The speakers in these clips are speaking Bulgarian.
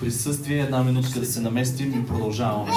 присъствие. Една минутка да се наместим и продължаваме.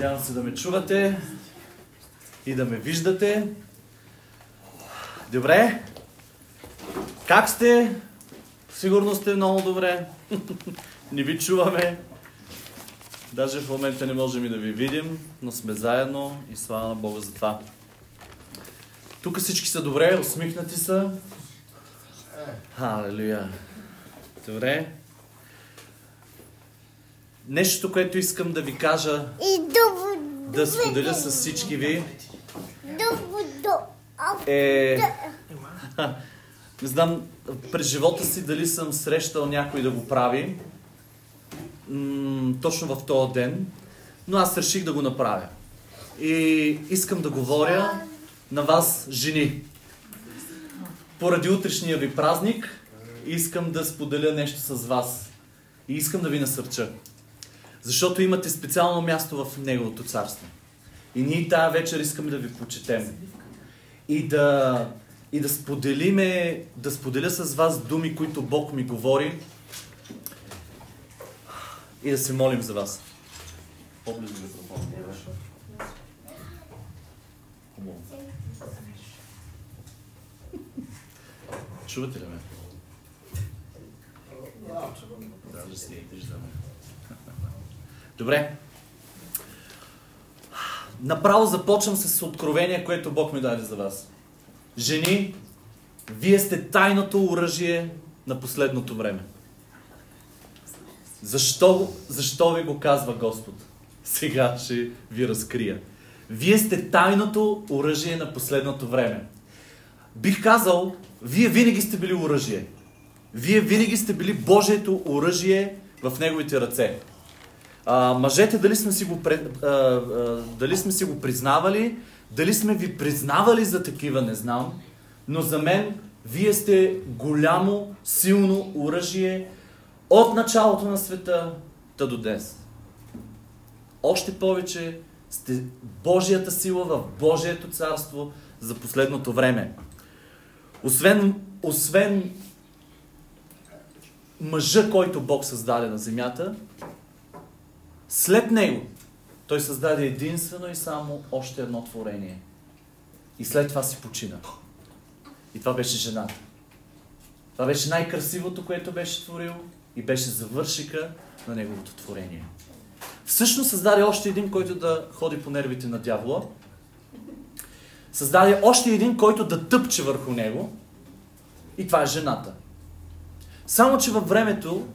Надявам се да ме чувате и да ме виждате. Добре. Как сте? Сигурно сте много добре. не ви чуваме. Даже в момента не можем и да ви видим, но сме заедно и слава на Бога за това. Тук всички са добре, усмихнати са. Халелуя. Добре. Нещо, което искам да ви кажа, да споделя с всички ви, е... Не знам през живота си дали съм срещал някой да го прави, м- точно в този ден, но аз реших да го направя. И искам да говоря на вас, жени. Поради утрешния ви празник, искам да споделя нещо с вас. И искам да ви насърча. Защото имате специално място в Неговото царство. И ние тая вечер искаме да ви почетем. И да, и да споделиме, да споделя с вас думи, които Бог ми говори. И да се молим за вас. По-близо. Чувате ли ме? Да, да се виждаме. Добре. Направо започвам с откровение, което Бог ми даде за вас. Жени, вие сте тайното оръжие на последното време. Защо, защо ви го казва Господ? Сега ще ви разкрия. Вие сте тайното оръжие на последното време. Бих казал, вие винаги сте били оръжие. Вие винаги сте били Божието оръжие в Неговите ръце. А, мъжете, дали сме, си го, а, а, дали сме си го признавали, дали сме ви признавали за такива, не знам, но за мен вие сте голямо, силно оръжие от началото на света та до днес. Още повече сте Божията сила в Божието царство за последното време. Освен, освен мъжа, който Бог създаде на земята, след него той създаде единствено и само още едно творение. И след това си почина. И това беше жената. Това беше най-красивото, което беше творил и беше завършика на неговото творение. Всъщност създаде още един, който да ходи по нервите на дявола. Създаде още един, който да тъпче върху него. И това е жената. Само, че във времето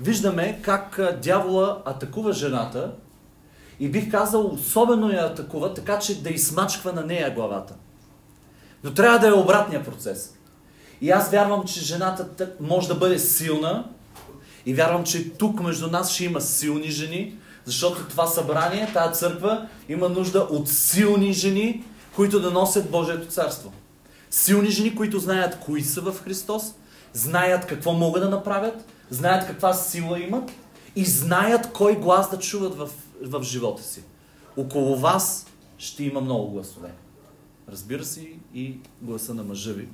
виждаме как дявола атакува жената и бих казал особено я атакува, така че да измачква на нея главата. Но трябва да е обратния процес. И аз вярвам, че жената може да бъде силна и вярвам, че тук между нас ще има силни жени, защото това събрание, тази църква има нужда от силни жени, които да носят Божието царство. Силни жени, които знаят кои са в Христос, знаят какво могат да направят, знаят каква сила имат и знаят кой глас да чуват в, в живота си. Около вас ще има много гласове. Разбира се и гласа на мъжа ви.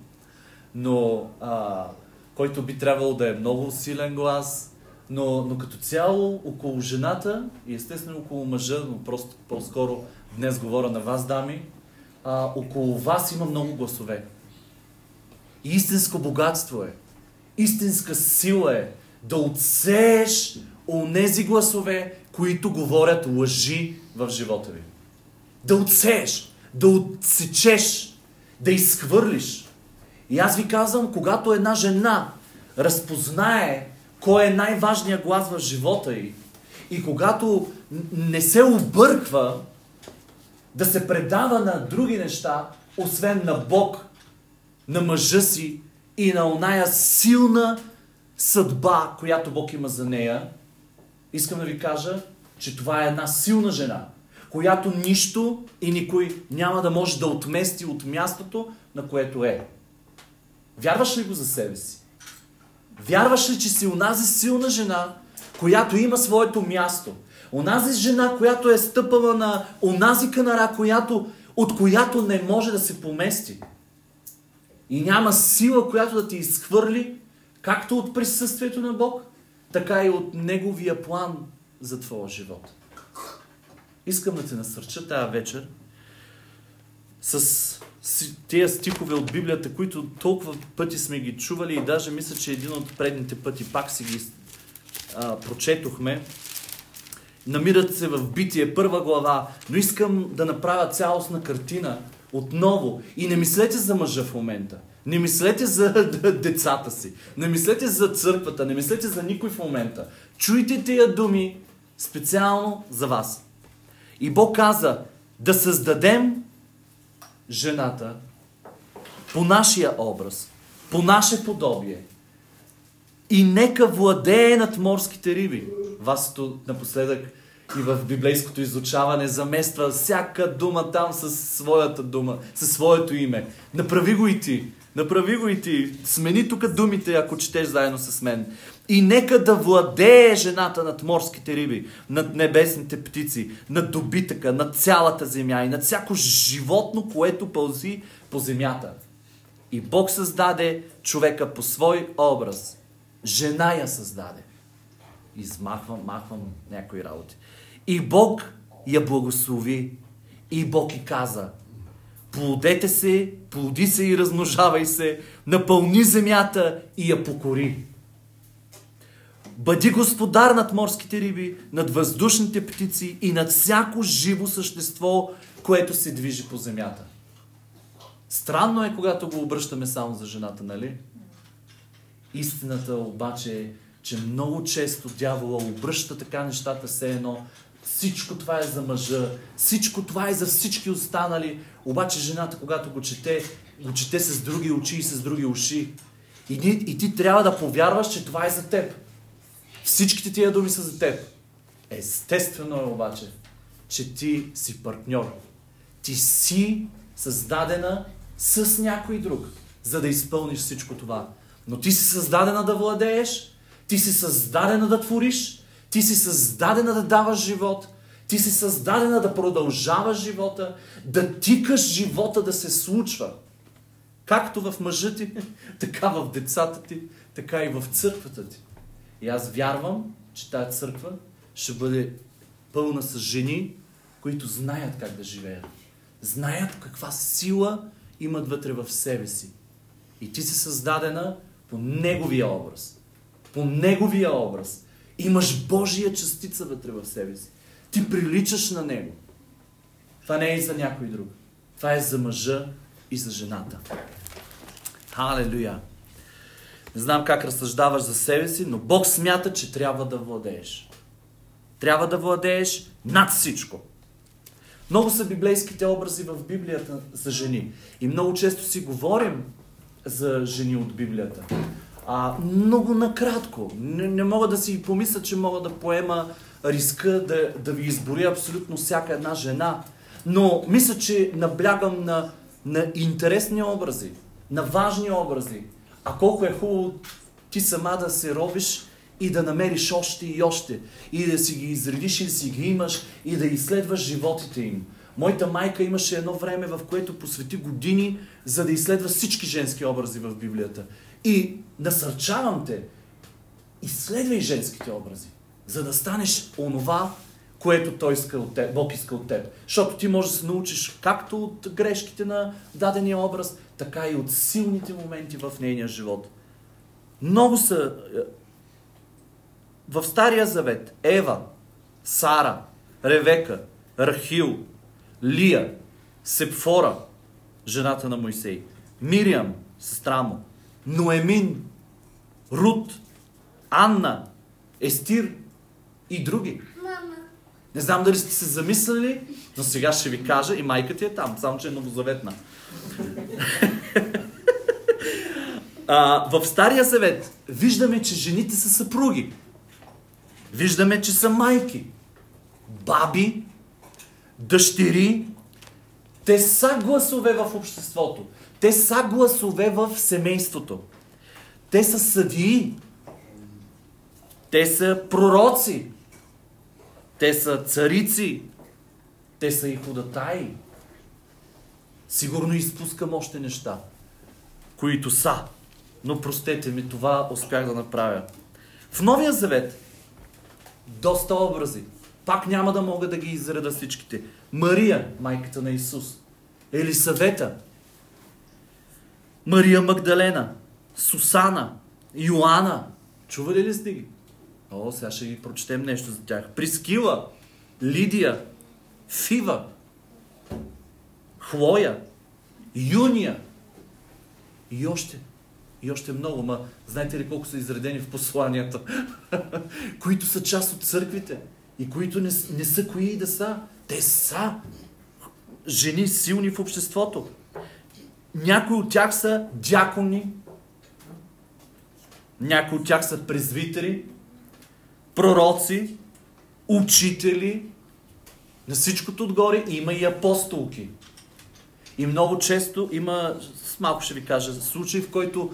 Но а, който би трябвало да е много силен глас, но, но като цяло около жената и естествено около мъжа, но просто по-скоро днес говоря на вас, дами, а, около вас има много гласове. Истинско богатство е. Истинска сила е да отсееш онези гласове, които говорят лъжи в живота ви. Да отсееш, да отсечеш, да изхвърлиш. И аз ви казвам, когато една жена разпознае кой е най-важният глас в живота й и когато не се обърква да се предава на други неща, освен на Бог, на мъжа си и на оная силна съдба, която Бог има за нея, искам да ви кажа, че това е една силна жена, която нищо и никой няма да може да отмести от мястото, на което е. Вярваш ли го за себе си? Вярваш ли, че си онази силна жена, която има своето място? Онази жена, която е стъпала на онази канара, която, от която не може да се помести. И няма сила, която да ти изхвърли, както от присъствието на Бог, така и от Неговия план за твоя живот. Искам да те насърча тази вечер с тези стихове от Библията, които толкова пъти сме ги чували и даже мисля, че един от предните пъти пак си ги а, прочетохме. Намират се в Битие, първа глава, но искам да направя цялостна картина отново. И не мислете за мъжа в момента. Не мислете за децата си. Не мислете за църквата. Не мислете за никой в момента. Чуйте тия думи специално за вас. И Бог каза да създадем жената по нашия образ, по наше подобие. И нека владее над морските риби. Вас напоследък и в библейското изучаване замества всяка дума там със своята дума, със своето име. Направи го и ти. Направи го и ти. Смени тук думите, ако четеш заедно с мен. И нека да владее жената над морските риби, над небесните птици, над добитъка, над цялата земя и над всяко животно, което пълзи по земята. И Бог създаде човека по свой образ. Жена я създаде. Измахвам, махвам някои работи. И Бог я благослови. И Бог и каза, плодете се, плоди се и размножавай се, напълни земята и я покори. Бъди господар над морските риби, над въздушните птици и над всяко живо същество, което се движи по земята. Странно е, когато го обръщаме само за жената, нали? Истината обаче е, че много често дявола обръща така нещата все едно. Всичко това е за мъжа, всичко това е за всички останали. Обаче жената, когато го чете, го чете с други очи и с други уши. И, и ти трябва да повярваш, че това е за теб. Всичките тия думи са за теб. Естествено е обаче, че ти си партньор. Ти си създадена с някой друг, за да изпълниш всичко това. Но ти си създадена да владееш, ти си създадена да твориш, ти си създадена да даваш живот, ти си създадена да продължаваш живота, да тикаш живота да се случва. Както в мъжа ти, така в децата ти, така и в църквата ти. И аз вярвам, че тази църква ще бъде пълна с жени, които знаят как да живеят. Знаят каква сила имат вътре в себе си. И ти си създадена по Неговия образ. По Неговия образ. Имаш Божия частица вътре в себе си. Ти приличаш на Него. Това не е и за някой друг. Това е за мъжа и за жената. Халелуя! Не знам как разсъждаваш за себе си, но Бог смята, че трябва да владееш. Трябва да владееш над всичко. Много са библейските образи в Библията за жени. И много често си говорим за жени от Библията. А, много накратко. Не, не мога да си помисля, че мога да поема риска да, да ви изборя абсолютно всяка една жена. Но мисля, че наблягам на, на интересни образи, на важни образи, а колко е хубаво ти сама да се робиш и да намериш още и още. И да си ги изредиш и да си ги имаш и да изследваш животите им. Моята майка имаше едно време, в което посвети години, за да изследва всички женски образи в Библията. И насърчавам те, изследвай женските образи, за да станеш онова, което той иска от теб, Бог иска от теб. Защото ти можеш да се научиш както от грешките на дадения образ, така и от силните моменти в нейния живот. Много са е, в Стария Завет Ева, Сара, Ревека, Рахил, Лия, Сепфора, жената на Моисей, Мириам, сестра му, Ноемин, Рут, Анна, Естир и други. Мама. Не знам дали сте се замислили, но сега ще ви кажа и майка ти е там, само че е новозаветна. а, в Стария Завет виждаме, че жените са съпруги. Виждаме, че са майки, баби, дъщери. Те са гласове в обществото. Те са гласове в семейството. Те са съдии. Те са пророци. Те са царици. Те са и ходатаи. Сигурно изпускам още неща, които са. Но простете ми, това успях да направя. В Новия Завет доста образи. Пак няма да мога да ги изреда всичките. Мария, майката на Исус. Елисавета. Мария Магдалена. Сусана. Йоанна. Чували ли сте ги? О, сега ще ги прочетем нещо за тях. Прискила. Лидия. Фива. Хлоя. Юния. И още. И още много. Ма знаете ли колко са изредени в посланията? които са част от църквите. И които не, не са кои да са. Те са жени силни в обществото. Някои от тях са дякони, някои от тях са презвитери, пророци, учители. На всичкото отгоре има и апостолки. И много често има, с малко ще ви кажа, случай, в който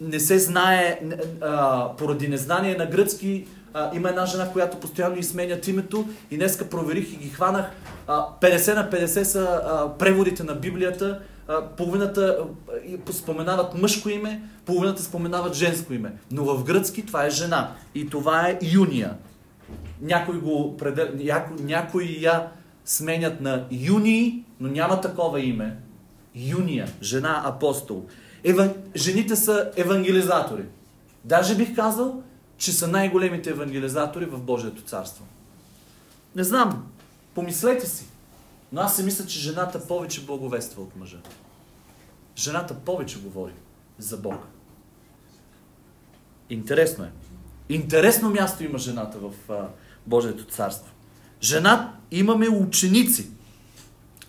не се знае, а, поради незнание на гръцки, а, има една жена, която постоянно изменят името и днеска проверих и ги хванах. А, 50 на 50 са а, преводите на Библията. Половината споменават мъжко име, половината споменават женско име. Но в гръцки това е жена. И това е Юния. Някой го предел... някой, някои я сменят на Юнии, но няма такова име. Юния, жена апостол. Ева... Жените са евангелизатори. Даже бих казал, че са най-големите евангелизатори в Божието царство. Не знам, помислете си. Но аз си мисля, че жената повече благовества от мъжа. Жената повече говори за Бога. Интересно е. Интересно място има жената в а, Божието царство. Жена имаме ученици.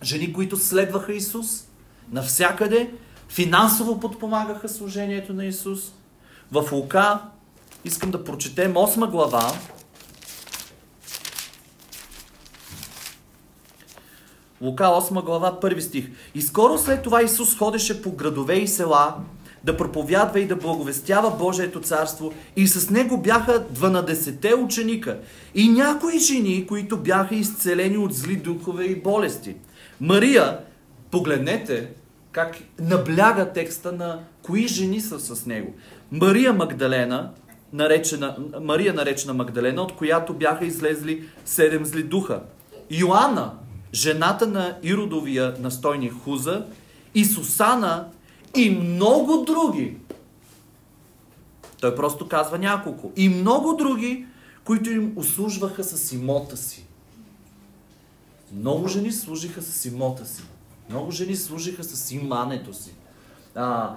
Жени, които следваха Исус навсякъде, финансово подпомагаха служението на Исус. В Лука искам да прочетем 8 глава. Лука 8 глава, първи стих. И скоро след това Исус ходеше по градове и села, да проповядва и да благовестява Божието царство и с него бяха 12 ученика и някои жени, които бяха изцелени от зли духове и болести. Мария, погледнете как набляга текста на кои жени са с него. Мария Магдалена, наречена, Мария наречена Магдалена, от която бяха излезли седем зли духа. Йоанна, жената на Иродовия настойник Хуза, и Сусана и много други. Той просто казва няколко. И много други, които им услужваха с имота си. Много жени служиха с имота си. Много жени служиха с имането си. А,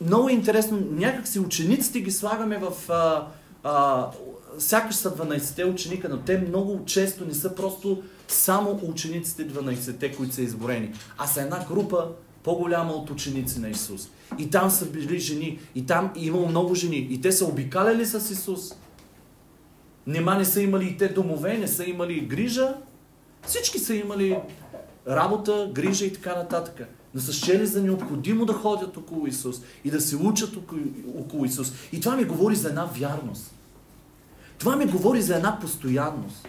много интересно, някак си учениците ги слагаме в... А, а, сякаш са 12-те ученика, но те много често не са просто само учениците 12-те, които са изборени, а са една група по-голяма от ученици на Исус. И там са били жени, и там е имало много жени, и те са обикаляли с Исус. Нема не са имали и те домове, не са имали грижа. Всички са имали работа, грижа и така нататък. Но са щели за необходимо да ходят около Исус и да се учат около Исус. И това ми говори за една вярност. Това ми говори за една постоянност.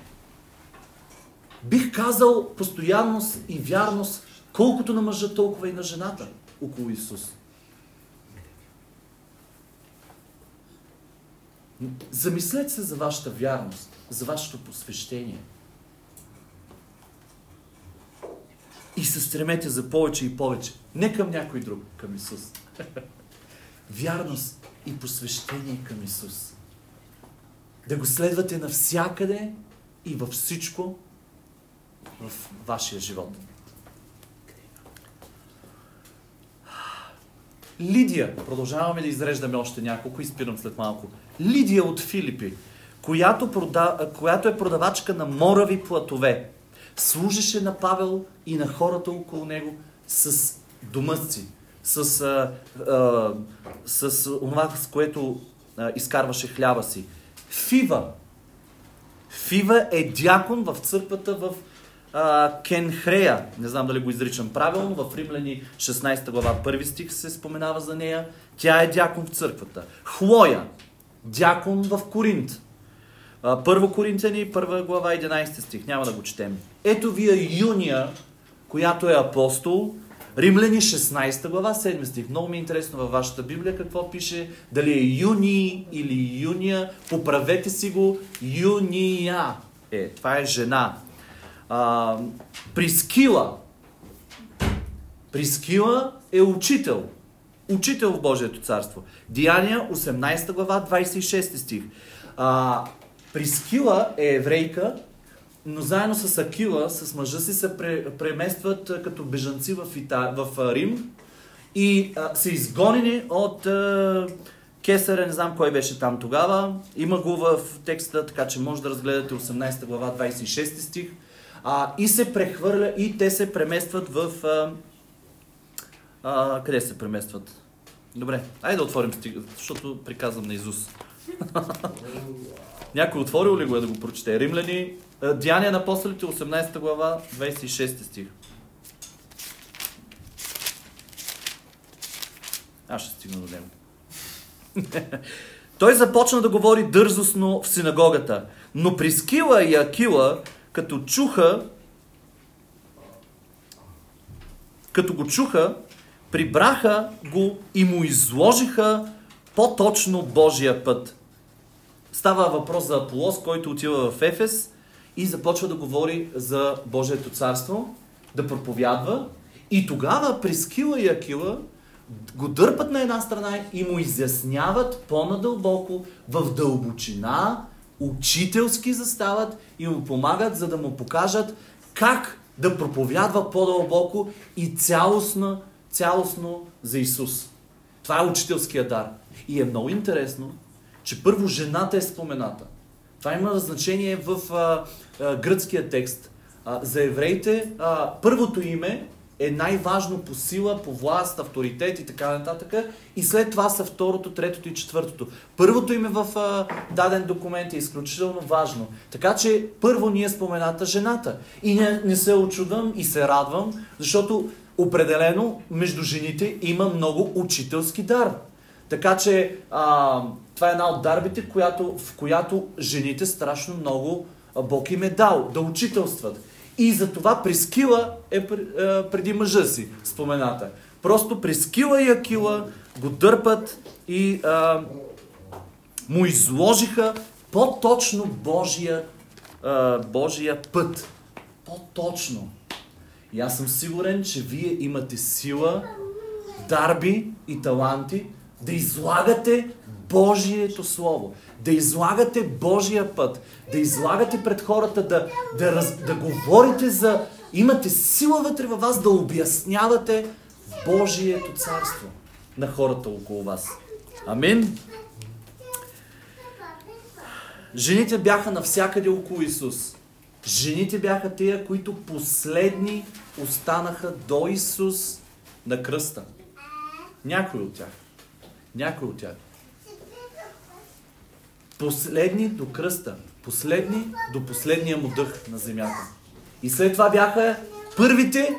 Бих казал постоянност и вярност колкото на мъжа, толкова и на жената около Исус. Замислете се за вашата вярност, за вашето посвещение. И се стремете за повече и повече. Не към някой друг, към Исус. Вярност и посвещение към Исус. Да го следвате навсякъде и във всичко в вашия живот. Лидия, продължаваме да изреждаме още няколко и спирам след малко. Лидия от Филипи, която, прода... която е продавачка на морави платове, служеше на Павел и на хората около него с домъци, с, а, а, с това, с което а, изкарваше хляба си. Фива. Фива е дякон в църквата в Кенхрея. Не знам дали го изричам правилно. В Римляни 16 глава, първи стих се споменава за нея. Тя е дякон в църквата. Хлоя. Дякон в Коринт. Първо Коринтяни, първа глава, 11 стих. Няма да го четем. Ето вие Юния, която е апостол, Римляни 16 глава, 7 стих. Много ми е интересно във вашата Библия какво пише. Дали е Юни или Юния. Поправете си го. Юния. Е, това е жена. А, Прискила. Прискила е учител. Учител в Божието царство. Деяния 18 глава, 26 стих. А, Прискила е еврейка, но заедно с Акила, с мъжа си се преместват като бежанци в, Ита... в Рим и а, са изгонени от а, Кесаря, не знам кой беше там тогава. Има го в текста, така че може да разгледате 18 глава, 26 стих. А, и се прехвърля, и те се преместват в... А, а, къде се преместват? Добре, айде да отворим стих, защото приказвам на Изус. Някой отворил ли го е да го прочете? Римляни, Деяния на апостолите, 18 глава, 26 стих. Аз ще стигна до него. Той започна да говори дързостно в синагогата, но Прискила и Акила, като чуха, като го чуха, прибраха го и му изложиха по-точно Божия път. Става въпрос за Аполос, който отива в Ефес и започва да говори за Божието царство, да проповядва. И тогава Прескила и Акила го дърпат на една страна и му изясняват по-надълбоко, в дълбочина, учителски застават и му помагат, за да му покажат как да проповядва по-дълбоко и цялостно, цялостно за Исус. Това е учителския дар. И е много интересно, че първо жената е спомената. Това има значение в а, а, гръцкия текст. А, за евреите а, първото име е най-важно по сила, по власт, авторитет и така нататък. И след това са второто, третото и четвъртото. Първото име в а, даден документ е изключително важно. Така че първо ние спомената жената. И не, не се очудвам и се радвам, защото определено между жените има много учителски дар. Така че а, това е една от дарбите, която, в която жените страшно много Бог им е дал да учителстват. И за това Прескила е, е преди мъжа си спомената. Просто Прескила и Акила го дърпат и а, му изложиха по-точно Божия, а, Божия път. По-точно. И аз съм сигурен, че вие имате сила, дарби и таланти, да излагате Божието Слово, да излагате Божия път, да излагате пред хората, да, да, раз, да говорите за... Имате сила вътре във вас да обяснявате Божието Царство на хората около вас. Амин. Жените бяха навсякъде около Исус. Жените бяха тия, които последни останаха до Исус на кръста. Някой от тях. Някой от тях. Последни до кръста. Последни до последния му дъх на земята. И след това бяха първите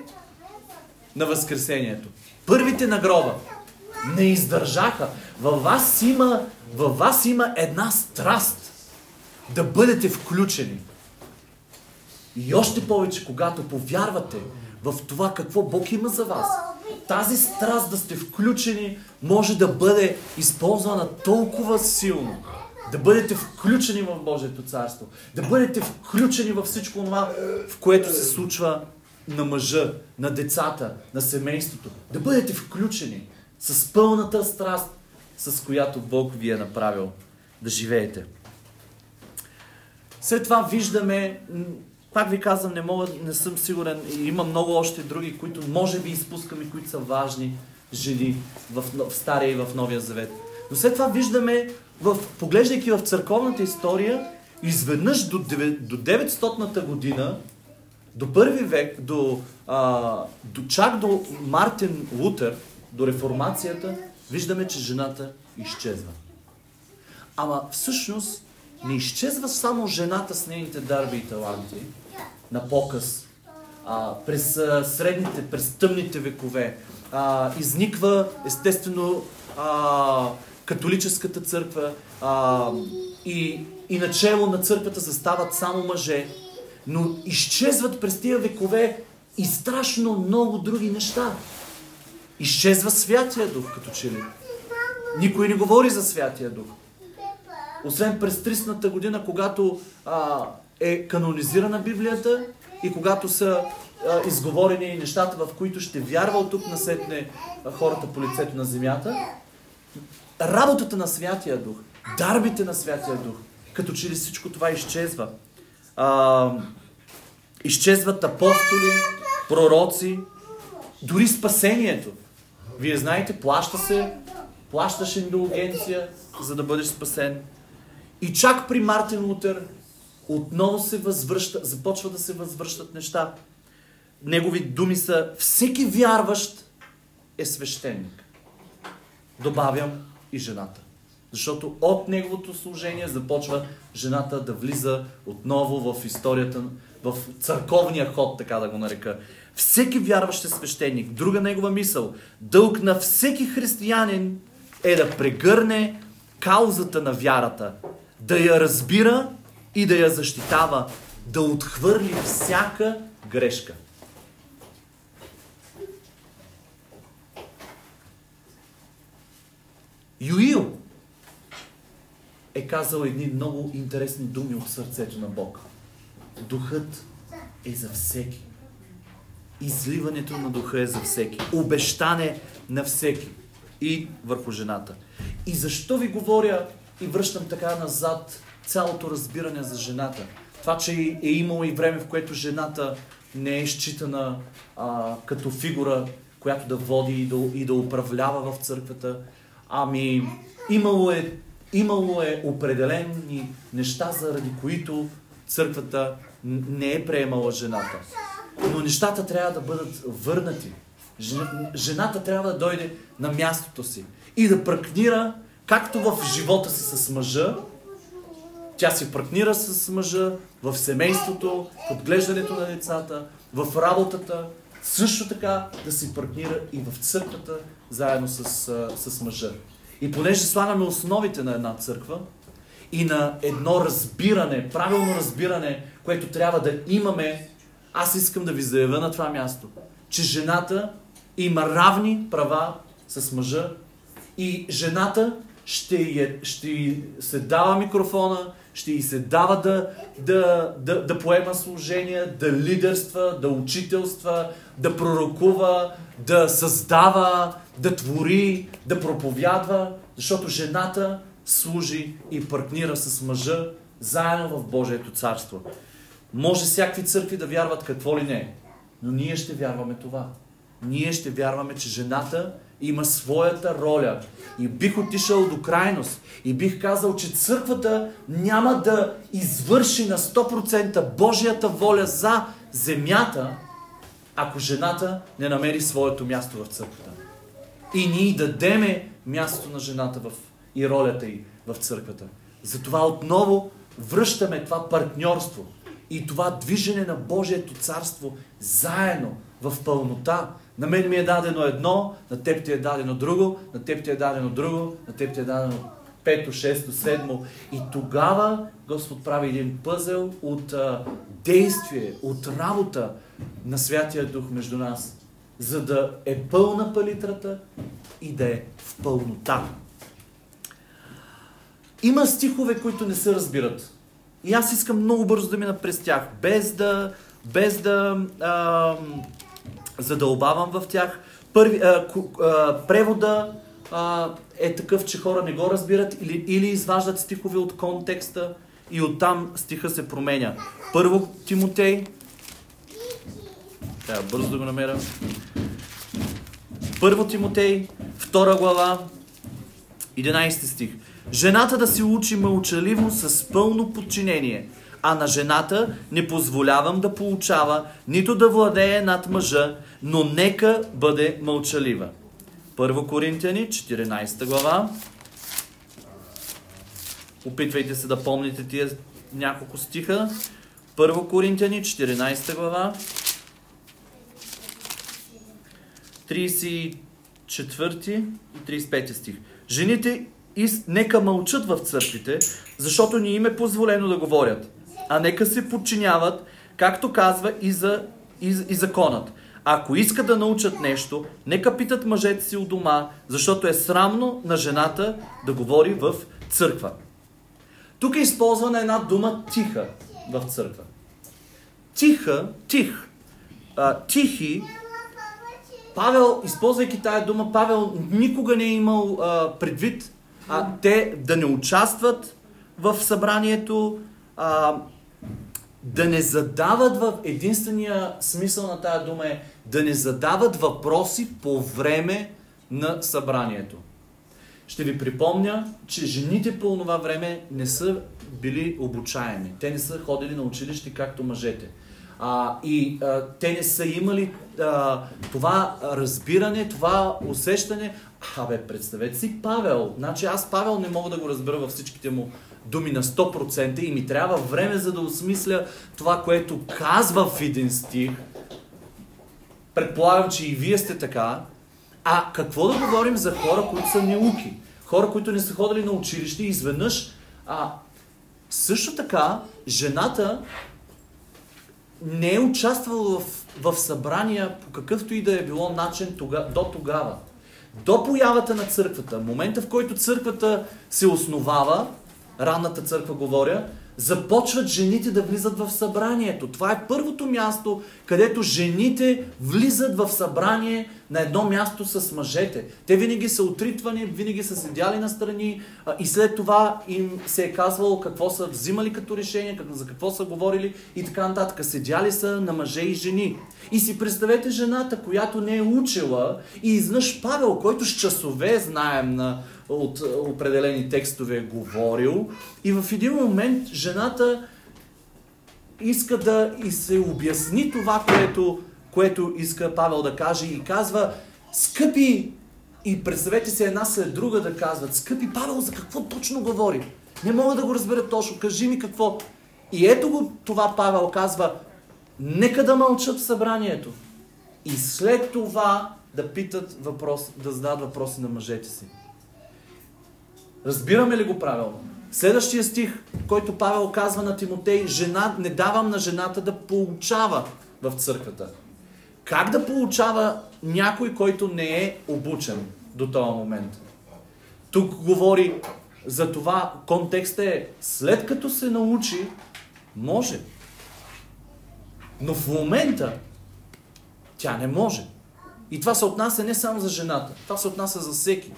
на Възкресението. Първите на гроба. Не издържаха. Във вас има, във вас има една страст да бъдете включени. И още повече, когато повярвате в това какво Бог има за вас, тази страст да сте включени може да бъде използвана толкова силно. Да бъдете включени в Божието царство. Да бъдете включени във всичко това, в което се случва на мъжа, на децата, на семейството. Да бъдете включени с пълната страст, с която Бог ви е направил да живеете. След това виждаме пак ви казвам, не, мога, не съм сигурен. Има много още други, които може би изпускаме, които са важни. жени в, в Стария и в Новия Завет. Но след това виждаме, в, поглеждайки в църковната история, изведнъж до, до 900-та година, до първи век, до, а, до, чак до Мартин Лутер, до реформацията, виждаме, че жената изчезва. Ама всъщност не изчезва само жената с нейните дарби и таланти на показ а, през а, средните, през тъмните векове. А, изниква естествено а, католическата църква а, и, и начало на църквата застават само мъже, но изчезват през тия векове и страшно много други неща. Изчезва Святия Дух, като че ли. Никой не говори за Святия Дух. Освен през 300-та година, когато а, е канонизирана Библията и когато са а, изговорени нещата, в които ще вярва от тук насетне хората по лицето на земята, работата на Святия Дух, дарбите на Святия Дух, като че ли всичко това изчезва. А, изчезват апостоли, пророци, дори спасението. Вие знаете, плаща се, плащаш индулгенция, за да бъдеш спасен. И чак при Мартин Лутер отново се възвръща, започва да се възвръщат неща. Негови думи са всеки вярващ е свещеник. Добавям и жената. Защото от неговото служение започва жената да влиза отново в историята, в църковния ход, така да го нарека. Всеки вярващ свещеник. Друга негова мисъл. Дълг на всеки християнин е да прегърне каузата на вярата, да я разбира и да я защитава, да отхвърли всяка грешка. Юил е казал едни много интересни думи от сърцето на Бог. Духът е за всеки. Изливането на духа е за всеки. Обещане на всеки. И върху жената. И защо ви говоря и връщам така назад цялото разбиране за жената? Това, че е имало и време, в което жената не е считана а, като фигура, която да води и да, и да управлява в църквата. Ами, имало е, имало е определени неща, заради които църквата не е приемала жената. Но нещата трябва да бъдат върнати. Жената трябва да дойде на мястото си и да пръкнира, както в живота си с мъжа, тя си партнира с мъжа в семейството, в отглеждането на децата, в работата, също така да си партнира и в църквата, заедно с, с мъжа. И понеже слагаме основите на една църква и на едно разбиране, правилно разбиране, което трябва да имаме, аз искам да ви заявя на това място, че жената има равни права с мъжа и жената ще, е, ще се дава микрофона, ще й се дава да, да, да, да поема служение, да лидерства, да учителства, да пророкува, да създава, да твори, да проповядва, защото жената служи и партнира с мъжа заедно в Божието царство. Може всякакви църкви да вярват какво ли не, но ние ще вярваме това. Ние ще вярваме, че жената има своята роля. И бих отишъл до крайност. И бих казал, че църквата няма да извърши на 100% Божията воля за земята, ако жената не намери своето място в църквата. И ние дадеме място на жената в, и ролята й в църквата. Затова отново връщаме това партньорство и това движене на Божието царство заедно в пълнота. На мен ми е дадено едно, на теб ти е дадено друго, на теб ти е дадено друго, на теб ти е дадено пето, шесто, седмо. И тогава Господ прави един пъзел от а, действие, от работа на Святия Дух между нас, за да е пълна палитрата и да е в пълнота. Има стихове, които не се разбират. И аз искам много бързо да мина през тях, без да, без да а, задълбавам в тях. Първи, а, а, превода а, е такъв, че хора не го разбират или, или изваждат стихове от контекста и оттам стиха се променя. Първо Тимотей. Трябва бързо да го намеря. Първо Тимотей, 2 глава, 11 стих. Жената да си учи мълчаливо с пълно подчинение, а на жената не позволявам да получава, нито да владее над мъжа, но нека бъде мълчалива. Първо Коринтияни, 14 глава. Опитвайте се да помните тия няколко стиха. Първо Коринтияни, 14 глава. 34 и 35 стих. Жените нека мълчат в църквите, защото ни им е позволено да говорят, а нека се подчиняват, както казва и, за, и, и законът. Ако искат да научат нещо, нека питат мъжете си у дома, защото е срамно на жената да говори в църква. Тук е използвана една дума тиха в църква. Тиха, тих, а, тихи Павел, използвайки тая дума, Павел никога не е имал а, предвид а, те да не участват в събранието, а, да не задават в единствения смисъл на тая дума е да не задават въпроси по време на събранието. Ще ви припомня, че жените по това време не са били обучаеми. Те не са ходили на училище както мъжете. А, и а, те не са имали а, това разбиране, това усещане. Абе, представете си Павел. Значи аз Павел не мога да го разбера във всичките му думи на 100% и ми трябва време за да осмисля това, което казва в един стих. Предполагам, че и вие сте така. А какво да говорим за хора, които са неуки? Хора, които не са ходили на училище и изведнъж а, също така, жената не е участвала в, в събрания по какъвто и да е било начин тога, до тогава. До появата на църквата, момента в който църквата се основава, ранната църква говоря, започват жените да влизат в събранието. Това е първото място, където жените влизат в събрание на едно място с мъжете. Те винаги са отритвани, винаги са седяли на страни и след това им се е казвало какво са взимали като решение, за какво са говорили и така нататък. Седяли са на мъже и жени. И си представете жената, която не е учила и изнъж Павел, който с часове знаем на от определени текстове е говорил. И в един момент жената иска да и се обясни това, което, което иска Павел да каже и казва, скъпи, и представете се една след друга да казват, скъпи Павел, за какво точно говори? Не мога да го разбера точно, кажи ми какво. И ето го това Павел казва, нека да мълчат в събранието. И след това да питат въпрос, да зададат въпроси на мъжете си. Разбираме ли го правилно? Следващия стих, който Павел казва на Тимотей, жена, не давам на жената да получава в църквата. Как да получава някой, който не е обучен до този момент? Тук говори за това, контекста е, след като се научи, може. Но в момента тя не може. И това се отнася не само за жената, това се отнася за всеки.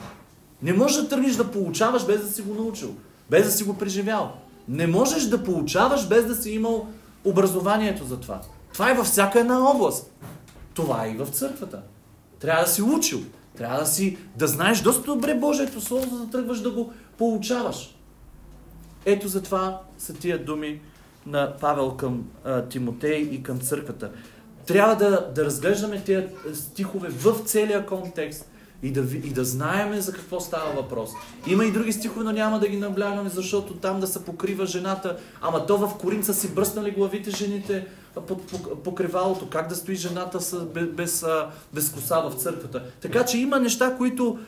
Не можеш да тръгнеш да получаваш без да си го научил, без да си го преживял. Не можеш да получаваш без да си имал образованието за това. Това е във всяка една област. Това е и в църквата. Трябва да си учил. Трябва да си, да знаеш доста добре Божието Слово, за да тръгваш да го получаваш. Ето за това са тия думи на Павел към а, Тимотей и към църквата. Трябва да, да разглеждаме тия стихове в целия контекст и да, и да знаеме за какво става въпрос. Има и други стихове, но няма да ги наблягаме, защото там да се покрива жената. Ама то в Коринца си бръснали главите жените под покривалото. Как да стои жената с, без, без, без коса в църквата. Така че има неща, които,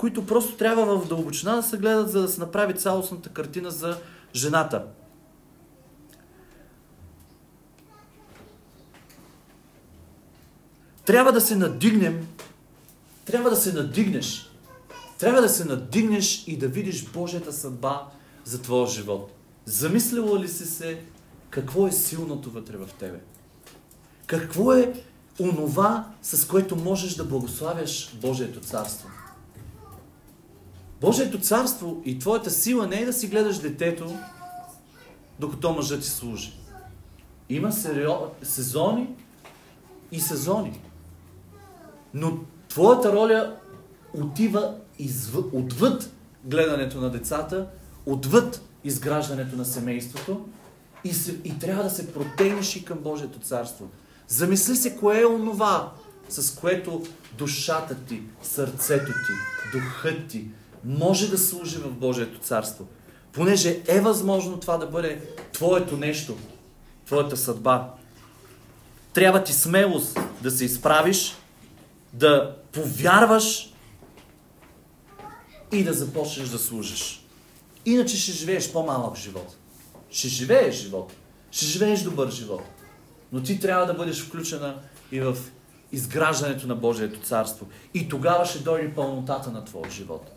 които просто трябва в дълбочина да се гледат, за да се направи цялостната картина за жената. Трябва да се надигнем трябва да се надигнеш. Трябва да се надигнеш и да видиш Божията съдба за твоя живот. Замислила ли си се какво е силното вътре в тебе? Какво е онова, с което можеш да благославяш Божието царство? Божието царство и твоята сила не е да си гледаш детето, докато мъжът ти служи. Има сезони и сезони. Но Твоята роля отива изв... отвъд гледането на децата, отвъд изграждането на семейството и, се, и трябва да се протегнеш и към Божието царство. Замисли се кое е онова, с което душата ти, сърцето ти, духът ти може да служи в Божието царство. Понеже е възможно това да бъде твоето нещо, твоята съдба. Трябва ти смелост да се изправиш, да повярваш и да започнеш да служиш. Иначе ще живееш по-малък живот. Ще живееш живот. Ще живееш добър живот. Но ти трябва да бъдеш включена и в изграждането на Божието царство. И тогава ще дойде пълнотата на твоя живот.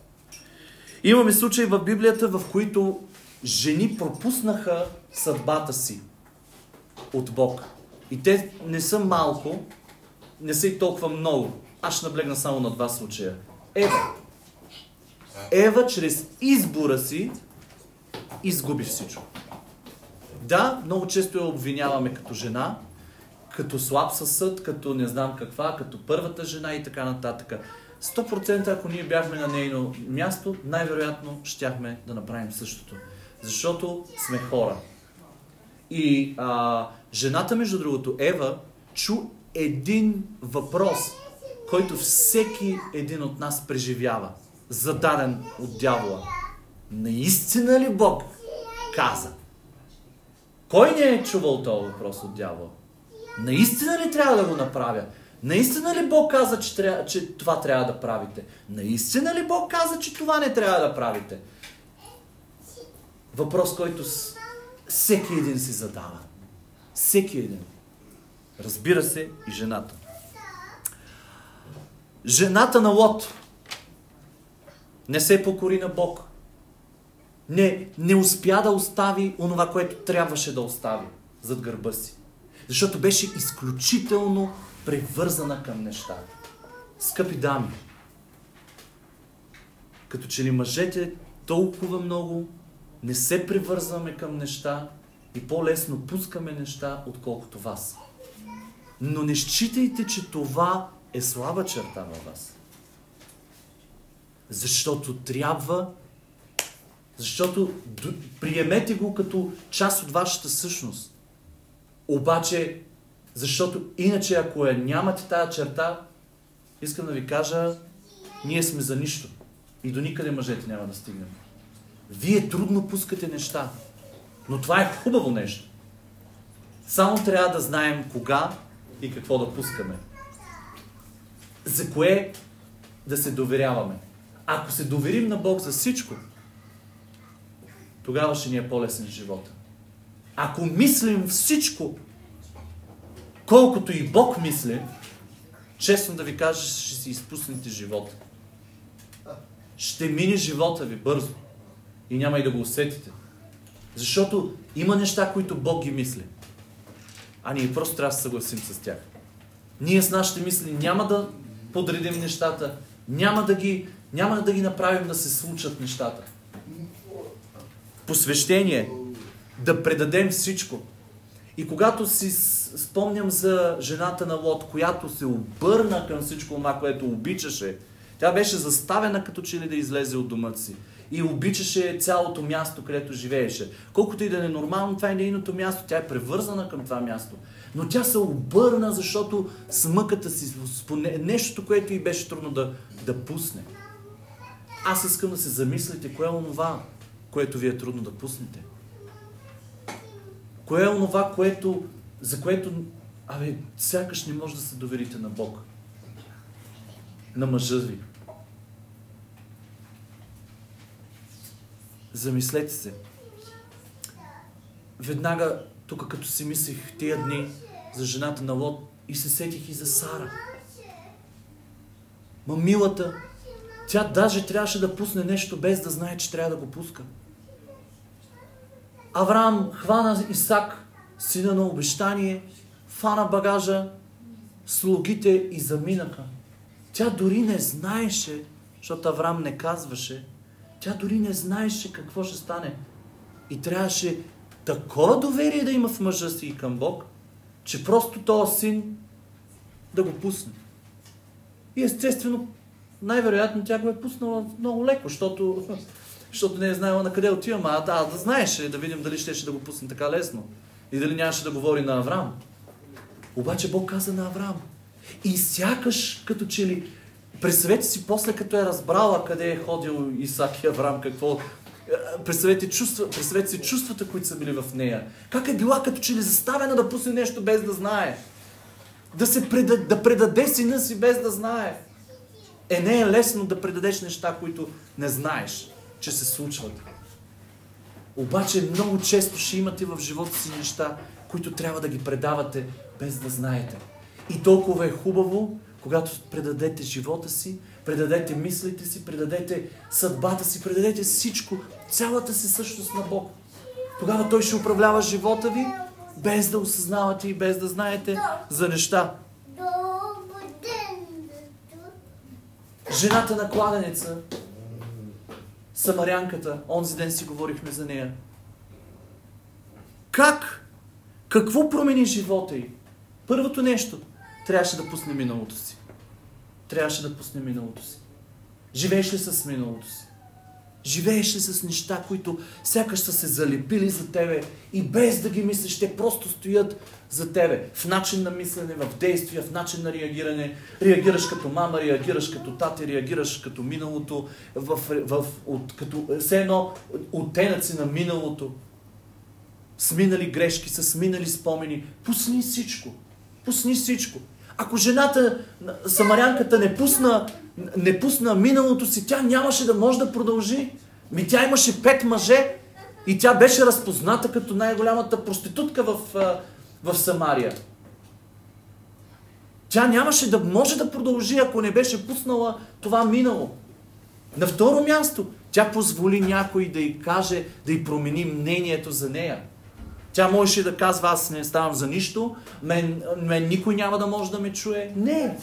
Имаме случаи в Библията, в които жени пропуснаха съдбата си от Бог. И те не са малко, не са и толкова много. Аз ще наблегна само на два случая. Ева. Ева чрез избора си изгуби всичко. Да, много често я обвиняваме като жена, като слаб със съд, като не знам каква, като първата жена и така нататък. 100% ако ние бяхме на нейно място, най-вероятно щяхме да направим същото. Защото сме хора. И а, жената, между другото, Ева, чу един въпрос, който всеки един от нас преживява, зададен от дявола. Наистина ли Бог каза? Кой не е чувал този въпрос от дявола? Наистина ли трябва да го направя? Наистина ли Бог каза, че, трябва, че това трябва да правите? Наистина ли Бог каза, че това не трябва да правите? Въпрос, който всеки един си задава. Всеки един. Разбира се и жената. Жената на Лот не се покори на Бог. Не, не успя да остави онова, което трябваше да остави зад гърба си. Защото беше изключително превързана към нещата. Скъпи дами, като че ли мъжете толкова много не се привързваме към неща и по-лесно пускаме неща, отколкото вас. Но не считайте, че това е слаба черта на вас. Защото трябва, защото приемете го като част от вашата същност. Обаче, защото иначе ако я нямате тази черта, искам да ви кажа, ние сме за нищо. И до никъде мъжете няма да стигнем. Вие трудно пускате неща. Но това е хубаво нещо. Само трябва да знаем кога и какво да пускаме. За кое да се доверяваме. Ако се доверим на Бог за всичко, тогава ще ни е по-лесен живота. Ако мислим всичко, колкото и Бог мисли, честно да ви кажа, ще си изпуснете живота. Ще мине живота ви бързо и няма и да го усетите. Защото има неща, които Бог ги мисли. А ние просто трябва да се съгласим с тях. Ние с нашите мисли няма да подредим нещата, няма да ги, няма да ги направим да се случат нещата. Посвещение, да предадем всичко. И когато си спомням за жената на Лот, която се обърна към всичко това, което обичаше, тя беше заставена като че ли да излезе от дома си и обичаше цялото място, където живееше. Колкото и да е нормално, това е нейното място. Тя е превързана към това място. Но тя се обърна, защото смъката си, нещото, което й беше трудно да, да пусне. Аз искам да се замислите, кое е онова, което ви е трудно да пуснете. Кое е онова, което, за което, абе, сякаш не може да се доверите на Бог. На мъжа ви. Замислете се. Веднага, тук като си мислих тия дни за жената на Лот и се сетих и за Сара. Ма милата, тя даже трябваше да пусне нещо без да знае, че трябва да го пуска. Авраам хвана Исак, сина на обещание, фана багажа, слугите и заминаха. Тя дори не знаеше, защото Авраам не казваше, тя дори не знаеше какво ще стане. И трябваше такова доверие да има в мъжа си и към Бог, че просто този син да го пусне. И естествено, най-вероятно тя го е пуснала много леко, защото, защото не е знаела на къде отивам. А да, да знаеше, да видим дали ще, ще да го пусне така лесно. И дали нямаше да говори на Авраам. Обаче Бог каза на Авраам. И сякаш, като че ли, представете си после, като е разбрала къде е ходил Исак и Авраам, какво... Представете, чувства, представете си чувствата, които са били в нея. Как е била като че ли заставена да пусне нещо без да знае. Да, се предаде, да предаде сина си без да знае. Е, не е лесно да предадеш неща, които не знаеш, че се случват. Обаче много често ще имате в живота си неща, които трябва да ги предавате без да знаете. И толкова е хубаво, когато предадете живота си, предадете мислите си, предадете съдбата си, предадете всичко, цялата си същност на Бог. Тогава Той ще управлява живота ви, без да осъзнавате и без да знаете за неща. Жената на кладенеца, Самарянката, онзи ден си говорихме за нея. Как? Какво промени живота й? Първото нещо, трябваше да пусне миналото си. Трябваше да пусне миналото си. Живееш ли с миналото си? Живееш ли с неща, които сякаш са се залепили за тебе и без да ги мислиш, те просто стоят за тебе. В начин на мислене, в действия, в начин на реагиране. Реагираш като мама, реагираш като тати, реагираш като миналото, в, в, от, като все едно оттенъци на миналото. С минали грешки, с минали спомени. Пусни всичко. Пусни всичко. Ако жената, самарянката не пусна, не пусна миналото си, тя нямаше да може да продължи. Ми тя имаше пет мъже и тя беше разпозната като най-голямата проститутка в, в Самария. Тя нямаше да може да продължи, ако не беше пуснала това минало. На второ място, тя позволи някой да й каже, да й промени мнението за нея. Тя можеше да казва, аз не ставам за нищо, мен, мен никой няма да може да ме чуе. Не.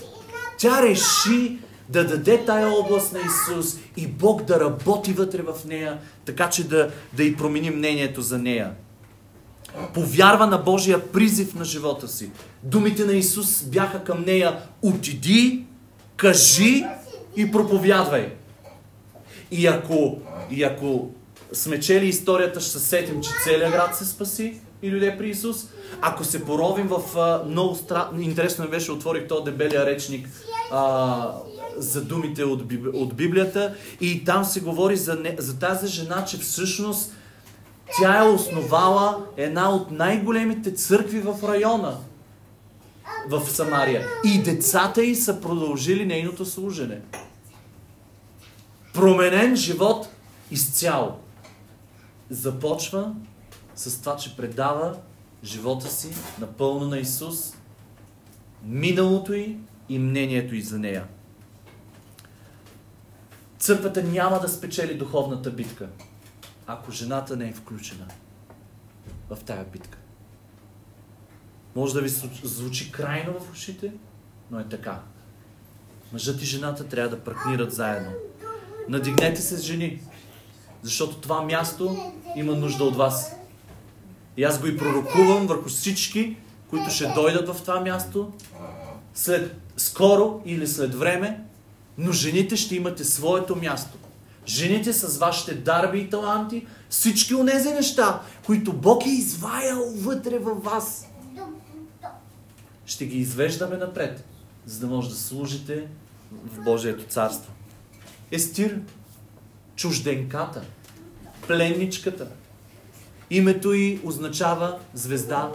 Тя реши да даде тая област на Исус и Бог да работи вътре в нея, така че да, да й промени мнението за нея. Повярва на Божия призив на живота си. Думите на Исус бяха към нея отиди, кажи и проповядвай. И ако, и ако сме чели историята, ще се сетим, че целият град се спаси и дойде при Исус. Ако се поровим в а, много стра... Интересно беше, отворих този дебелия речник а, за думите от, Биб... от Библията и там се говори за, не... за тази жена, че всъщност тя е основала една от най-големите църкви в района в Самария. И децата й са продължили нейното служене. Променен живот изцяло започва с това, че предава живота си напълно на Исус, миналото й и мнението й за нея. Църквата няма да спечели духовната битка, ако жената не е включена в тая битка. Може да ви звучи крайно в ушите, но е така. Мъжът и жената трябва да партнират заедно. Надигнете се с жени. Защото това място има нужда от вас. И аз го и пророкувам върху всички, които ще дойдат в това място, след скоро или след време, но жените ще имате своето място. Жените с вашите дарби и таланти, всички онези неща, които Бог е изваял вътре във вас. Ще ги извеждаме напред, за да може да служите в Божието царство. Естир, чужденката, пленничката. Името й означава звезда.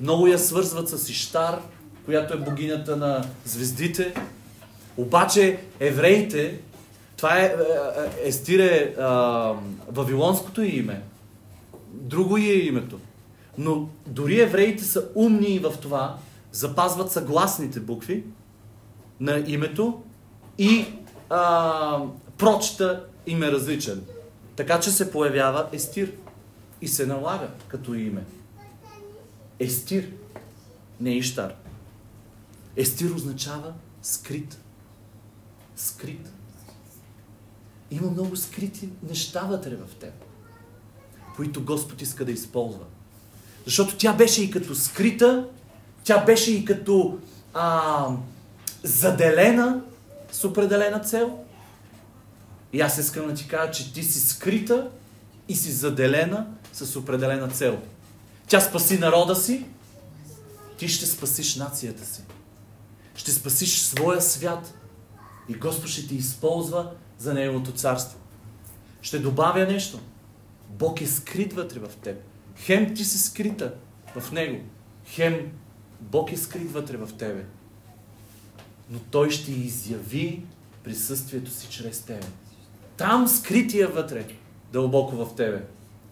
Много я свързват с Иштар, която е богинята на звездите. Обаче евреите, това е, е, е Естире вавилонското име. Друго е името. Но дори евреите са умни в това, запазват съгласните букви на името и а, прочета им е различен. Така че се появява Естир и се налага като име. Естир, не Иштар. Естир означава скрит. Скрит. Има много скрити неща вътре в теб, които Господ иска да използва. Защото тя беше и като скрита, тя беше и като а, заделена с определена цел. И аз искам да ти кажа, че ти си скрита и си заделена с определена цел. Тя спаси народа си, ти ще спасиш нацията си. Ще спасиш своя свят. И Господ ще ти използва за Неговото царство. Ще добавя нещо. Бог е скрит вътре в теб. Хем ти си скрита в Него. Хем Бог е скрит вътре в тебе. Но Той ще изяви присъствието си чрез тебе. Там скрития вътре, дълбоко в тебе,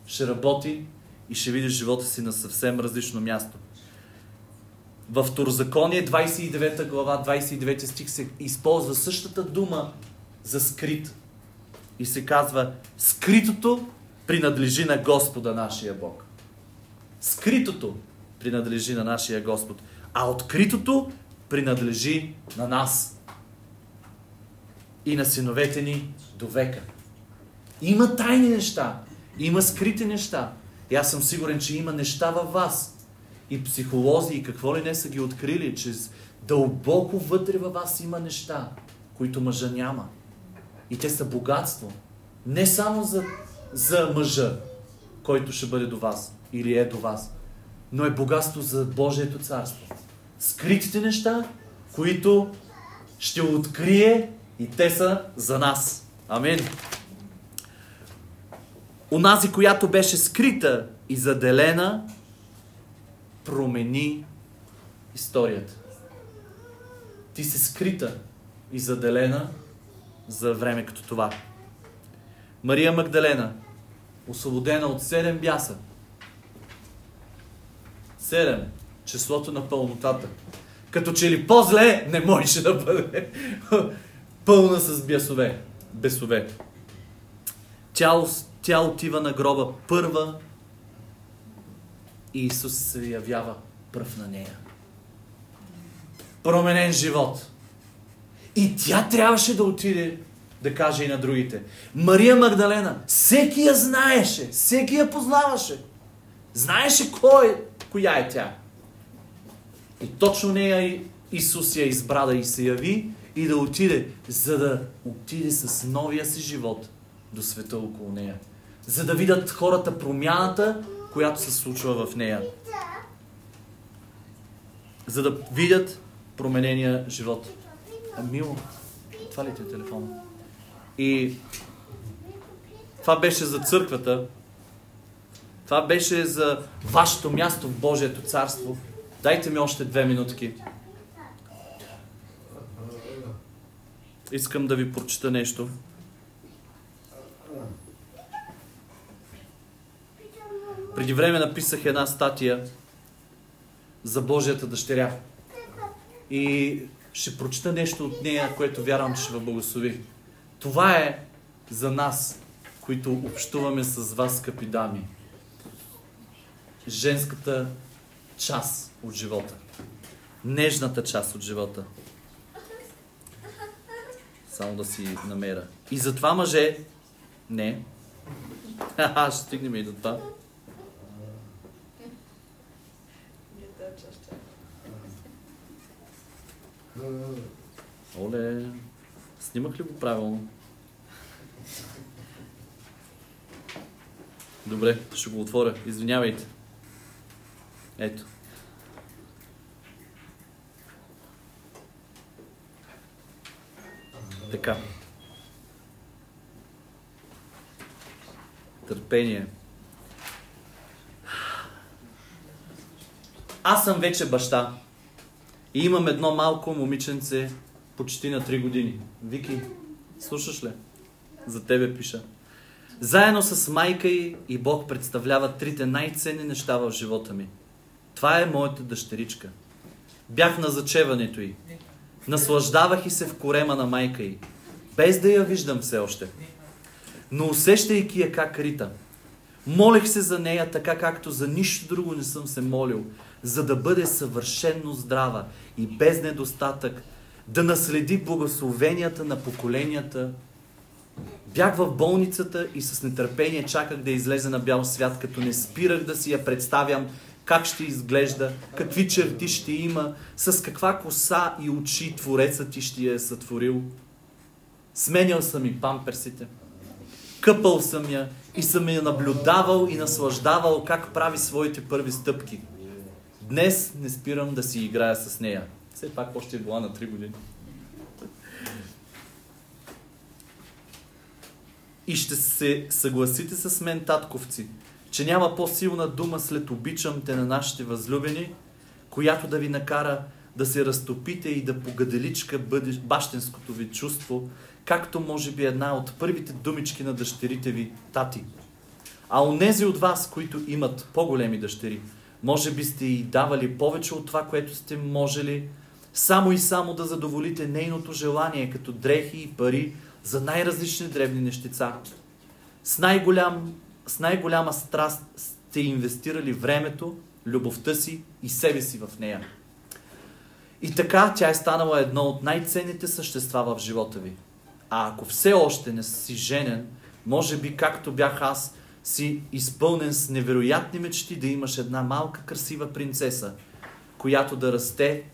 ще работи и ще видиш живота си на съвсем различно място. В Второзаконие 29 глава, 29 стих се използва същата дума за скрит. И се казва, скритото принадлежи на Господа нашия Бог. Скритото принадлежи на нашия Господ, а откритото принадлежи на нас и на синовете ни до века. Има тайни неща, има скрити неща. И аз съм сигурен, че има неща във вас. И психолози, и какво ли не са ги открили, че дълбоко вътре във вас има неща, които мъжа няма. И те са богатство. Не само за, за мъжа, който ще бъде до вас или е до вас, но е богатство за Божието царство. Скритите неща, които ще открие и те са за нас. Амин. Онази, която беше скрита и заделена, промени историята. Ти си скрита и заделена за време като това. Мария Магдалена, освободена от седем бяса. Седем. Числото на пълнотата. Като че ли по-зле не можеше да бъде пълна с бясове. Бесове. Тя, тя отива на гроба първа и Исус се явява пръв на нея. Променен живот. И тя трябваше да отиде да каже и на другите. Мария Магдалена, всеки я знаеше, всеки я познаваше. Знаеше кой, коя е тя. И точно нея Исус я избра да и се яви и да отиде, за да отиде с новия си живот до света около нея. За да видят хората промяната, която се случва в нея. За да видят променения живот. А, мило, това ли ти е телефон? И това беше за църквата. Това беше за вашето място в Божието царство. Дайте ми още две минутки. Искам да ви прочита нещо. Преди време написах една статия за Божията дъщеря. И ще прочита нещо от нея, което вярвам, че ще ви благослови. Това е за нас, които общуваме с вас, скъпи дами. Женската част от живота. Нежната част от живота. Само да си намеря. И затова мъже... Не. Ха, ще стигнем и до това. Оле, снимах ли го правилно? Добре, ще го отворя. Извинявайте. Ето. Така. Търпение. Аз съм вече баща. И имам едно малко момиченце, почти на 3 години. Вики, слушаш ли? За тебе пиша. Заедно с майка й и Бог представлява трите най-ценни неща в живота ми. Това е моята дъщеричка. Бях на зачеването й. Наслаждавах и се в корема на майка й, без да я виждам все още. Но усещайки я как рита, молех се за нея така както за нищо друго не съм се молил, за да бъде съвършенно здрава и без недостатък, да наследи благословенията на поколенията. Бях в болницата и с нетърпение чаках да излезе на бял свят, като не спирах да си я представям как ще изглежда, какви черти ще има, с каква коса и очи Творецът ти ще я е сътворил. Сменял съм и памперсите. Къпал съм я и съм я наблюдавал и наслаждавал как прави своите първи стъпки. Днес не спирам да си играя с нея. Все пак още е била на 3 години. И ще се съгласите с мен, татковци, че няма по-силна дума след обичам те на нашите възлюбени, която да ви накара да се разтопите и да погаделичка бащенското ви чувство, както може би една от първите думички на дъщерите ви, тати. А онези от вас, които имат по-големи дъщери, може би сте и давали повече от това, което сте можели, само и само да задоволите нейното желание, като дрехи и пари за най-различни дребни нещица. С, най-голям, с най-голяма страст сте инвестирали времето, любовта си и себе си в нея. И така тя е станала едно от най-ценните същества в живота ви. А ако все още не си женен, може би както бях аз, си изпълнен с невероятни мечти да имаш една малка красива принцеса, която да расте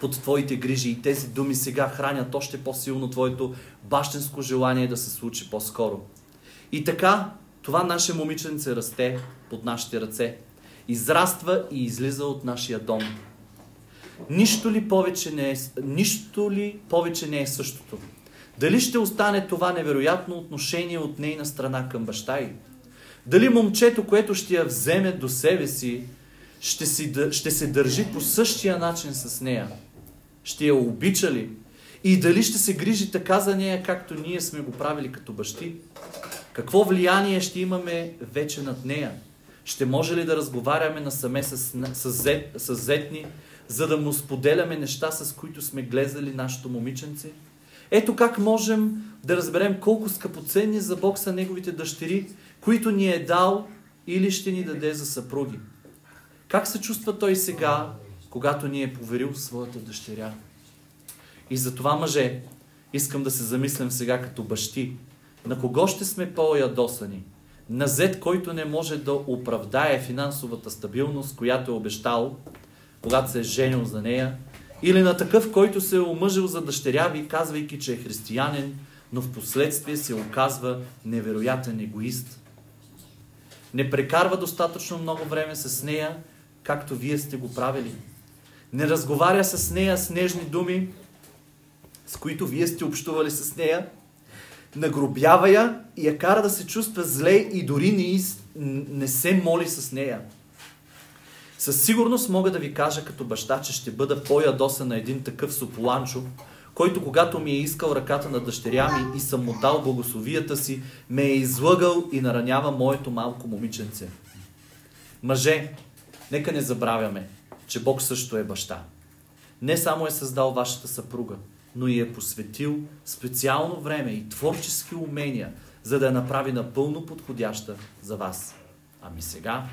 под твоите грижи и тези думи сега хранят още по-силно твоето бащенско желание да се случи по-скоро. И така, това наше момиченце расте под нашите ръце, израства и излиза от нашия дом. Нищо ли повече не е, нищо ли повече не е същото? Дали ще остане това невероятно отношение от нейна страна към баща й? Дали момчето, което ще я вземе до себе си, ще, си, ще се държи по същия начин с нея? Ще я обича ли? И дали ще се грижи така за нея, както ние сме го правили като бащи? Какво влияние ще имаме вече над нея? Ще може ли да разговаряме насаме с, с, зет, с зетни, за да му споделяме неща, с които сме глезали нашето момиченце? Ето как можем да разберем колко скъпоценни за Бог са неговите дъщери, които ни е дал или ще ни даде за съпруги. Как се чувства той сега, когато ни е поверил своята дъщеря? И за това, мъже, искам да се замислям сега като бащи. На кого ще сме по-ядосани? На зет, който не може да оправдае финансовата стабилност, която е обещал, когато се е женил за нея, или на такъв, който се е омъжил за дъщеря ви, казвайки, че е християнин, но в последствие се оказва невероятен егоист. Не прекарва достатъчно много време с нея, както вие сте го правили. Не разговаря с нея с нежни думи, с които вие сте общували с нея. Нагробява я и я кара да се чувства зле и дори не, из... не се моли с нея. Със сигурност мога да ви кажа като баща, че ще бъда по-ядосан на един такъв сополанчо, който когато ми е искал ръката на дъщеря ми и съм му дал благословията си, ме е излъгал и наранява моето малко момиченце. Мъже, нека не забравяме, че Бог също е баща. Не само е създал вашата съпруга, но и е посветил специално време и творчески умения, за да я направи напълно подходяща за вас. Ами сега,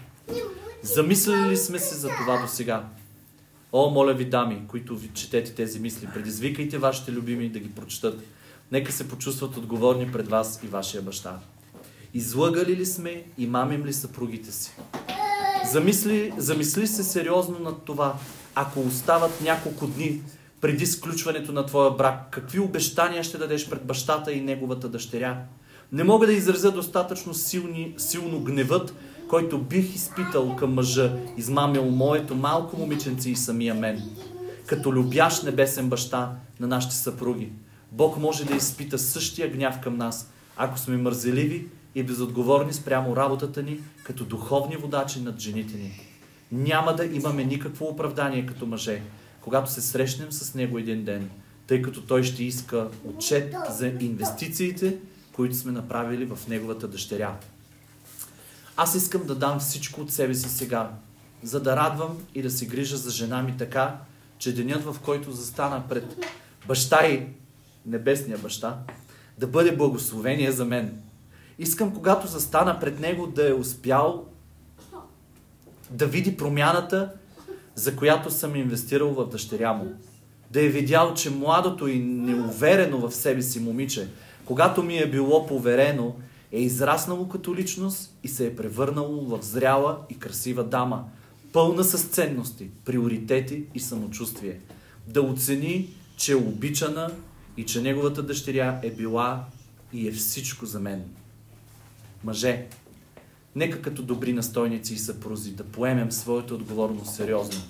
замислили ли сме се за това до сега? О, моля ви, дами, които ви четете тези мисли, предизвикайте вашите любими да ги прочитат. Нека се почувстват отговорни пред вас и вашия баща. Излъгали ли сме и мамим ли съпругите си? Замисли, замисли се сериозно над това, ако остават няколко дни преди сключването на твоя брак, какви обещания ще дадеш пред бащата и неговата дъщеря? Не мога да изразя достатъчно силни, силно гневът, който бих изпитал към мъжа, измамил моето малко момиченце и самия мен. Като любящ небесен баща на нашите съпруги, Бог може да изпита същия гняв към нас, ако сме мързеливи и безотговорни спрямо работата ни, като духовни водачи над жените ни. Няма да имаме никакво оправдание като мъже, когато се срещнем с него един ден, тъй като той ще иска отчет за инвестициите, които сме направили в неговата дъщеря. Аз искам да дам всичко от себе си сега, за да радвам и да се грижа за жена ми така, че денят, в който застана пред баща и небесния баща, да бъде благословение за мен. Искам, когато застана пред него, да е успял да види промяната, за която съм инвестирал в дъщеря му. Да е видял, че младото и неуверено в себе си момиче, когато ми е било поверено, е израснало като личност и се е превърнало в зряла и красива дама, пълна с ценности, приоритети и самочувствие. Да оцени, че е обичана и че неговата дъщеря е била и е всичко за мен. Мъже, нека като добри настойници и съпрузи да поемем своята отговорност сериозно.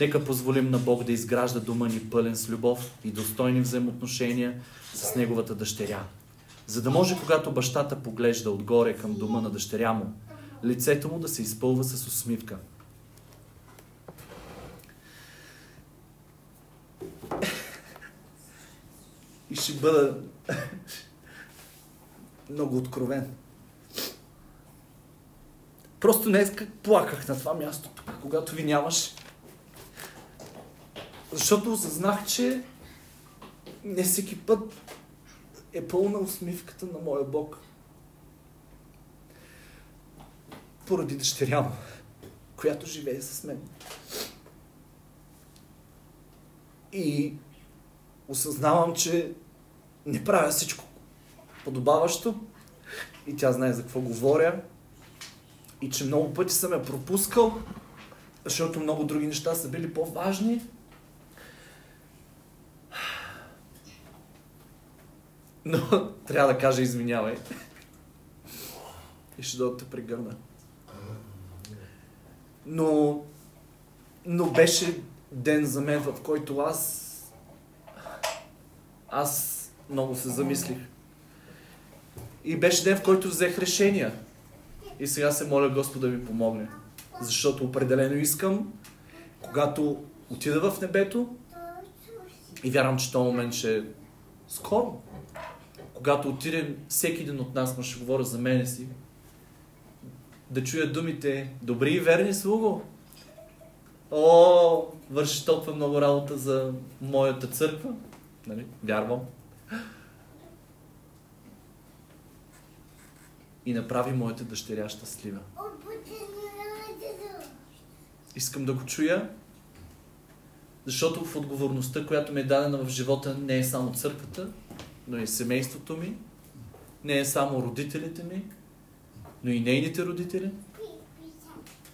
Нека позволим на Бог да изгражда дома ни пълен с любов и достойни взаимоотношения с Неговата дъщеря. За да може, когато бащата поглежда отгоре към дома на дъщеря му, лицето му да се изпълва с усмивка. И ще бъда много откровен. Просто днес плаках на това място, когато ви нямаше. Защото осъзнах, че не всеки път е пълна усмивката на моя Бог. Поради дъщеря му, която живее с мен. И осъзнавам, че не правя всичко подобаващо и тя знае за какво говоря и че много пъти съм я пропускал, защото много други неща са били по-важни. Но трябва да кажа извинявай. И ще да те прегърна. Но, но беше ден за мен, в който аз аз много се замислих. И беше ден, в който взех решения. И сега се моля Господ да ми помогне. Защото определено искам, когато отида в небето, и вярвам, че този момент ще е скоро, когато отидем, всеки един от нас, но ще говоря за мене си, да чуя думите Добри и верни слуго. О, върши толкова много работа за моята църква. Нали? Вярвам. И направи моята дъщеря щастлива. Искам да го чуя, защото в отговорността, която ми е дадена в живота, не е само църквата, но и семейството ми, не е само родителите ми, но и нейните родители.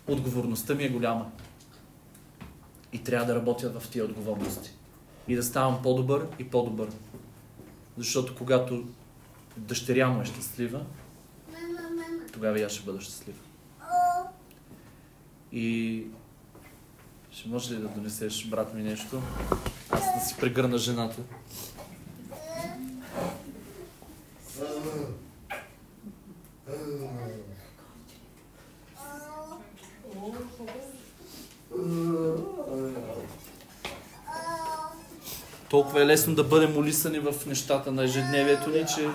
Отговорността ми е голяма. И трябва да работя в тия отговорности. И да ставам по-добър и по-добър. Защото когато дъщеря му е щастлива, тогава и аз ще бъда щастлив. И ще може ли да донесеш, брат ми, нещо? Аз да си прегърна жената. Толкова е лесно да бъдем улисани в нещата на ежедневието ни, че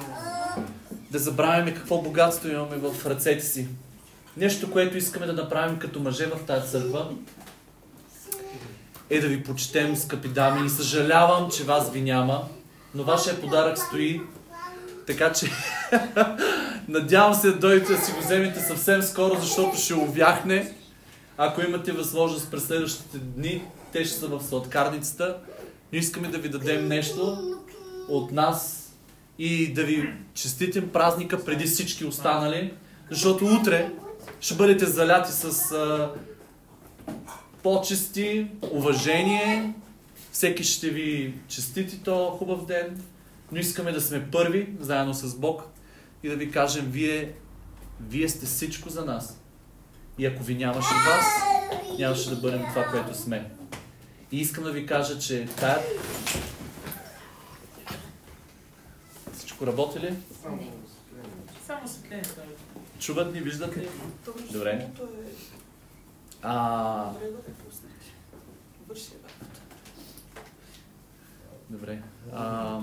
да забравяме какво богатство имаме в ръцете си. Нещо, което искаме да направим като мъже в тази църква, е да ви почетем, скъпи дами. И съжалявам, че вас ви няма, но вашия подарък стои. Така че надявам се да дойдете да си го вземете съвсем скоро, защото ще увяхне. Ако имате възможност през следващите дни, те ще са в сладкарницата. Искаме да ви дадем нещо от нас и да ви честитим празника преди всички останали, защото утре ще бъдете заляти с а, почести, уважение, всеки ще ви честити то хубав ден, но искаме да сме първи, заедно с Бог, и да ви кажем, вие, вие сте всичко за нас. И ако ви нямаше вас, нямаше да бъдем това, което сме. И искам да ви кажа, че тая... Всичко работи ли? Само светлението. Чуват ни, виждат ли? Добре. А, Добре. А,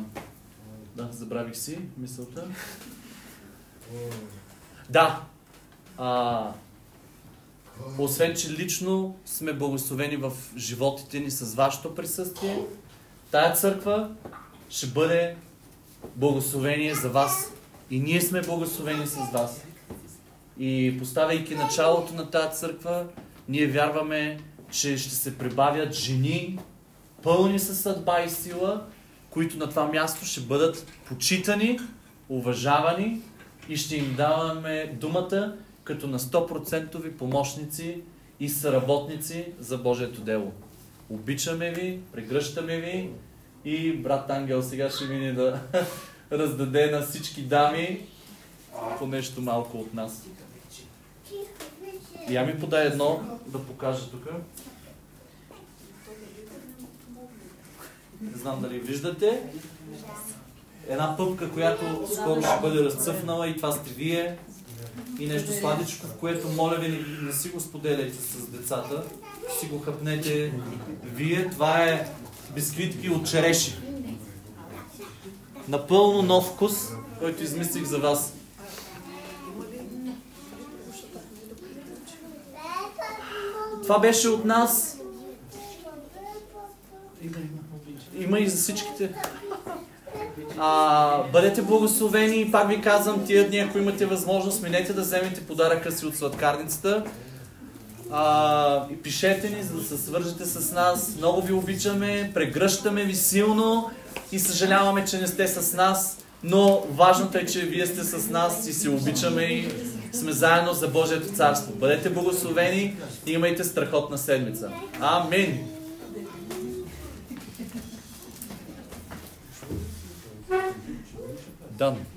да, забравих си мисълта. Да. А, освен, че лично сме благословени в животите ни с вашето присъствие, тая църква ще бъде благословение за вас. И ние сме благословени с вас. И поставяйки началото на тази църква, ние вярваме, че ще се прибавят жени, пълни със съдба и сила, които на това място ще бъдат почитани, уважавани и ще им даваме думата като на 100% помощници и съработници за Божието дело. Обичаме ви, прегръщаме ви и брат Ангел сега ще мине да раздаде на всички дами по нещо малко от нас. Я ми подай едно да покажа тук. Не знам дали виждате. Една пъпка, която скоро ще бъде разцъфнала и това сте вие. И нещо сладичко, което моля ви не, не си го споделяйте с децата. Си го хъпнете вие. Това е бисквитки от череши. Напълно нов вкус, който измислих за вас. Това беше от нас. Има и за всичките. А, бъдете благословени и пак ви казвам, тия дни, ако имате възможност, минете да вземете подаръка си от сладкарницата. А, и пишете ни, за да се свържете с нас. Много ви обичаме, прегръщаме ви силно и съжаляваме, че не сте с нас. Но важното е, че вие сте с нас и се обичаме и сме заедно за Божието царство. Бъдете благословени и имайте страхотна седмица. Амин! Done.